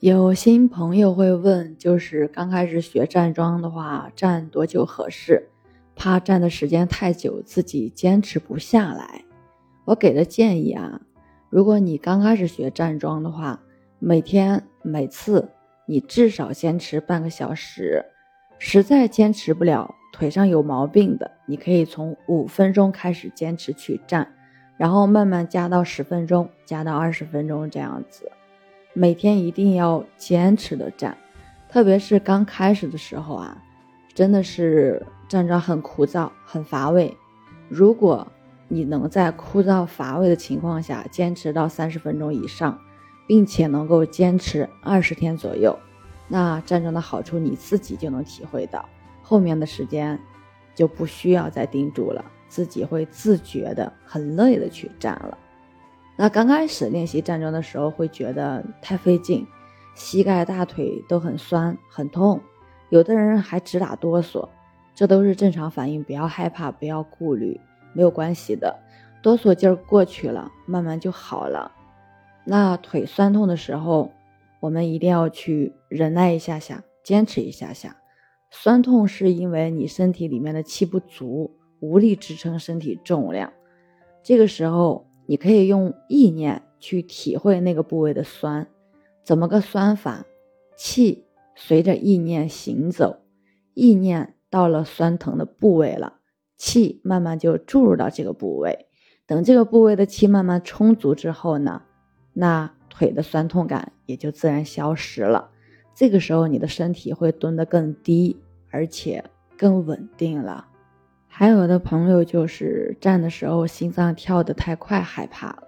有新朋友会问，就是刚开始学站桩的话，站多久合适？怕站的时间太久，自己坚持不下来。我给的建议啊，如果你刚开始学站桩的话，每天每次你至少坚持半个小时。实在坚持不了，腿上有毛病的，你可以从五分钟开始坚持去站，然后慢慢加到十分钟，加到二十分钟这样子。每天一定要坚持的站，特别是刚开始的时候啊，真的是站桩很枯燥、很乏味。如果你能在枯燥乏味的情况下坚持到三十分钟以上，并且能够坚持二十天左右，那站桩的好处你自己就能体会到。后面的时间就不需要再叮嘱了，自己会自觉的很累的去站了。那刚开始练习站桩的时候，会觉得太费劲，膝盖、大腿都很酸、很痛，有的人还直打哆嗦，这都是正常反应，不要害怕，不要顾虑，没有关系的，哆嗦劲儿过去了，慢慢就好了。那腿酸痛的时候，我们一定要去忍耐一下下，坚持一下下。酸痛是因为你身体里面的气不足，无力支撑身体重量，这个时候。你可以用意念去体会那个部位的酸，怎么个酸法？气随着意念行走，意念到了酸疼的部位了，气慢慢就注入到这个部位。等这个部位的气慢慢充足之后呢，那腿的酸痛感也就自然消失了。这个时候你的身体会蹲得更低，而且更稳定了。还有的朋友就是站的时候心脏跳得太快，害怕了，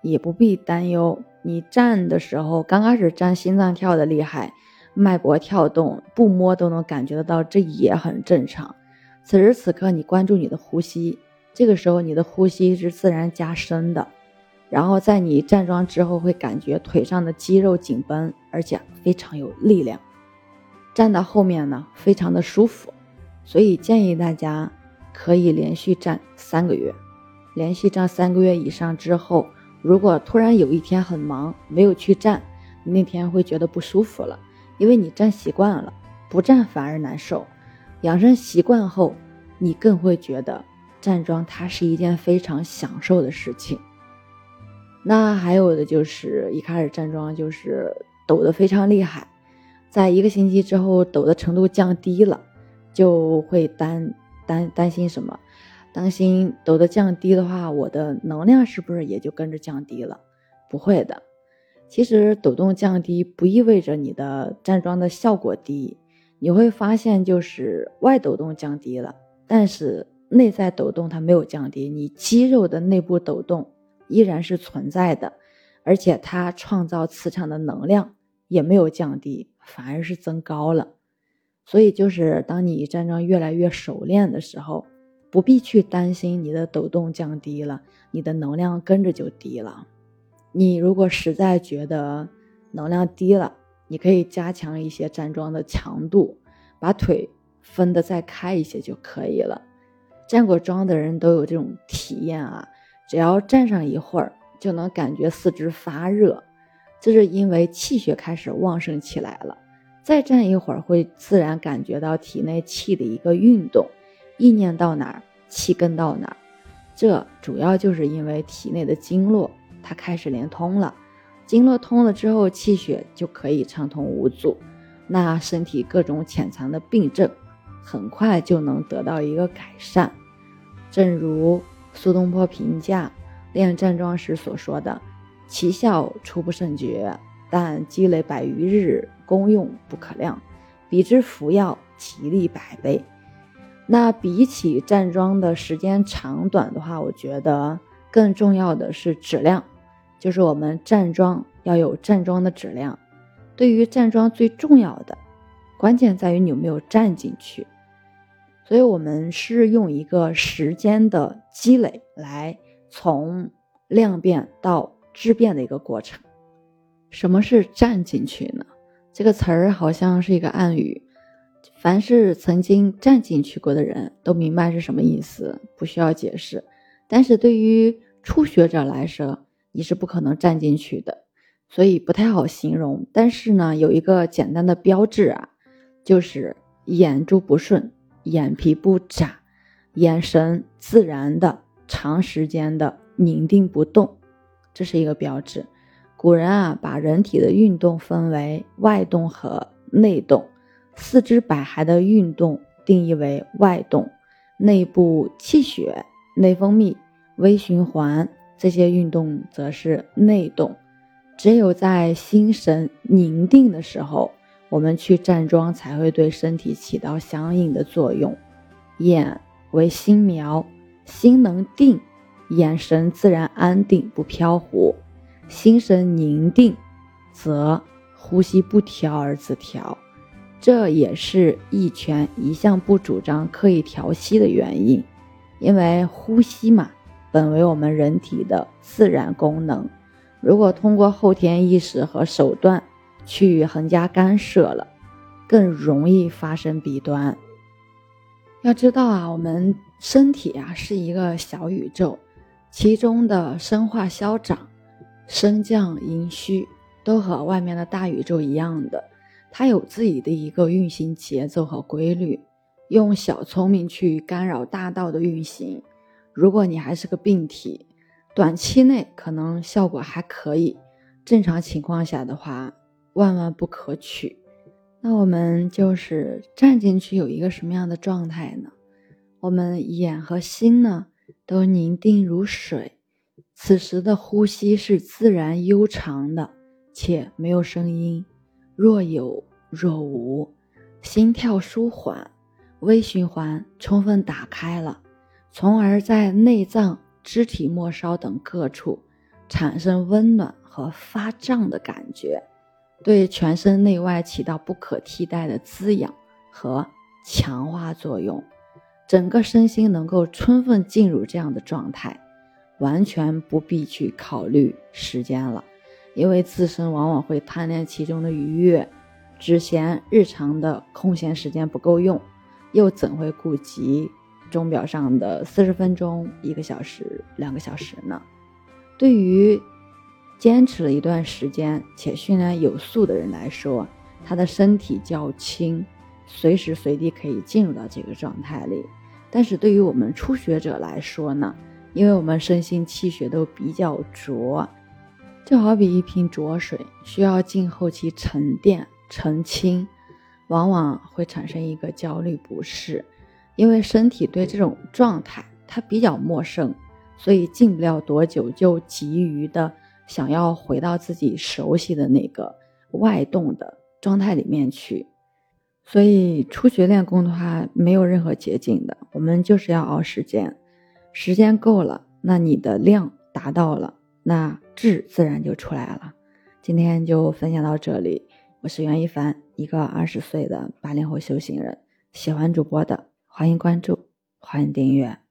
也不必担忧。你站的时候刚开始站，心脏跳得厉害，脉搏跳动，不摸都能感觉得到，这也很正常。此时此刻，你关注你的呼吸，这个时候你的呼吸是自然加深的。然后在你站桩之后，会感觉腿上的肌肉紧绷，而且非常有力量。站到后面呢，非常的舒服，所以建议大家。可以连续站三个月，连续站三个月以上之后，如果突然有一天很忙没有去站，你那天会觉得不舒服了，因为你站习惯了，不站反而难受。养成习惯后，你更会觉得站桩它是一件非常享受的事情。那还有的就是一开始站桩就是抖得非常厉害，在一个星期之后抖的程度降低了，就会单。担担心什么？担心抖的降低的话，我的能量是不是也就跟着降低了？不会的，其实抖动降低不意味着你的站桩的效果低。你会发现，就是外抖动降低了，但是内在抖动它没有降低，你肌肉的内部抖动依然是存在的，而且它创造磁场的能量也没有降低，反而是增高了。所以，就是当你站桩越来越熟练的时候，不必去担心你的抖动降低了，你的能量跟着就低了。你如果实在觉得能量低了，你可以加强一些站桩的强度，把腿分得再开一些就可以了。站过桩的人都有这种体验啊，只要站上一会儿，就能感觉四肢发热，这是因为气血开始旺盛起来了。再站一会儿，会自然感觉到体内气的一个运动，意念到哪儿，气跟到哪儿。这主要就是因为体内的经络它开始连通了，经络通了之后，气血就可以畅通无阻，那身体各种潜藏的病症很快就能得到一个改善。正如苏东坡评价练站桩时所说的：“奇效初不甚觉。”但积累百余日，功用不可量，比之服药，其利百倍。那比起站桩的时间长短的话，我觉得更重要的是质量，就是我们站桩要有站桩的质量。对于站桩最重要的关键在于你有没有站进去。所以，我们是用一个时间的积累来从量变到质变的一个过程。什么是站进去呢？这个词儿好像是一个暗语。凡是曾经站进去过的人都明白是什么意思，不需要解释。但是对于初学者来说，你是不可能站进去的。所以不太好形容。但是呢，有一个简单的标志啊，就是眼珠不顺，眼皮不眨，眼神自然的长时间的凝定不动，这是一个标志。古人啊，把人体的运动分为外动和内动，四肢百骸的运动定义为外动，内部气血、内分泌、微循环这些运动则是内动。只有在心神宁定的时候，我们去站桩才会对身体起到相应的作用。眼为心苗，心能定，眼神自然安定不飘忽；心神宁定，则呼吸不调而自调。这也是一拳一向不主张刻意调息的原因，因为呼吸嘛，本为我们人体的自然功能。如果通过后天意识和手段去横加干涉了，更容易发生弊端。要知道啊，我们身体啊是一个小宇宙，其中的生化消长、升降阴虚都和外面的大宇宙一样的，它有自己的一个运行节奏和规律。用小聪明去干扰大道的运行，如果你还是个病体。短期内可能效果还可以，正常情况下的话，万万不可取。那我们就是站进去有一个什么样的状态呢？我们眼和心呢都宁定如水，此时的呼吸是自然悠长的，且没有声音，若有若无，心跳舒缓，微循环充分打开了，从而在内脏。肢体末梢等各处产生温暖和发胀的感觉，对全身内外起到不可替代的滋养和强化作用。整个身心能够充分进入这样的状态，完全不必去考虑时间了，因为自身往往会贪恋其中的愉悦，只嫌日常的空闲时间不够用，又怎会顾及？钟表上的四十分钟、一个小时、两个小时呢？对于坚持了一段时间且训练有素的人来说，他的身体较轻，随时随地可以进入到这个状态里。但是对于我们初学者来说呢，因为我们身心气血都比较浊，就好比一瓶浊水，需要静后期沉淀澄清，往往会产生一个焦虑不适。因为身体对这种状态它比较陌生，所以静不了多久就急于的想要回到自己熟悉的那个外动的状态里面去。所以初学练功的话，没有任何捷径的，我们就是要熬时间，时间够了，那你的量达到了，那质自然就出来了。今天就分享到这里，我是袁一凡，一个二十岁的八零后修行人，喜欢主播的。欢迎关注，欢迎订阅。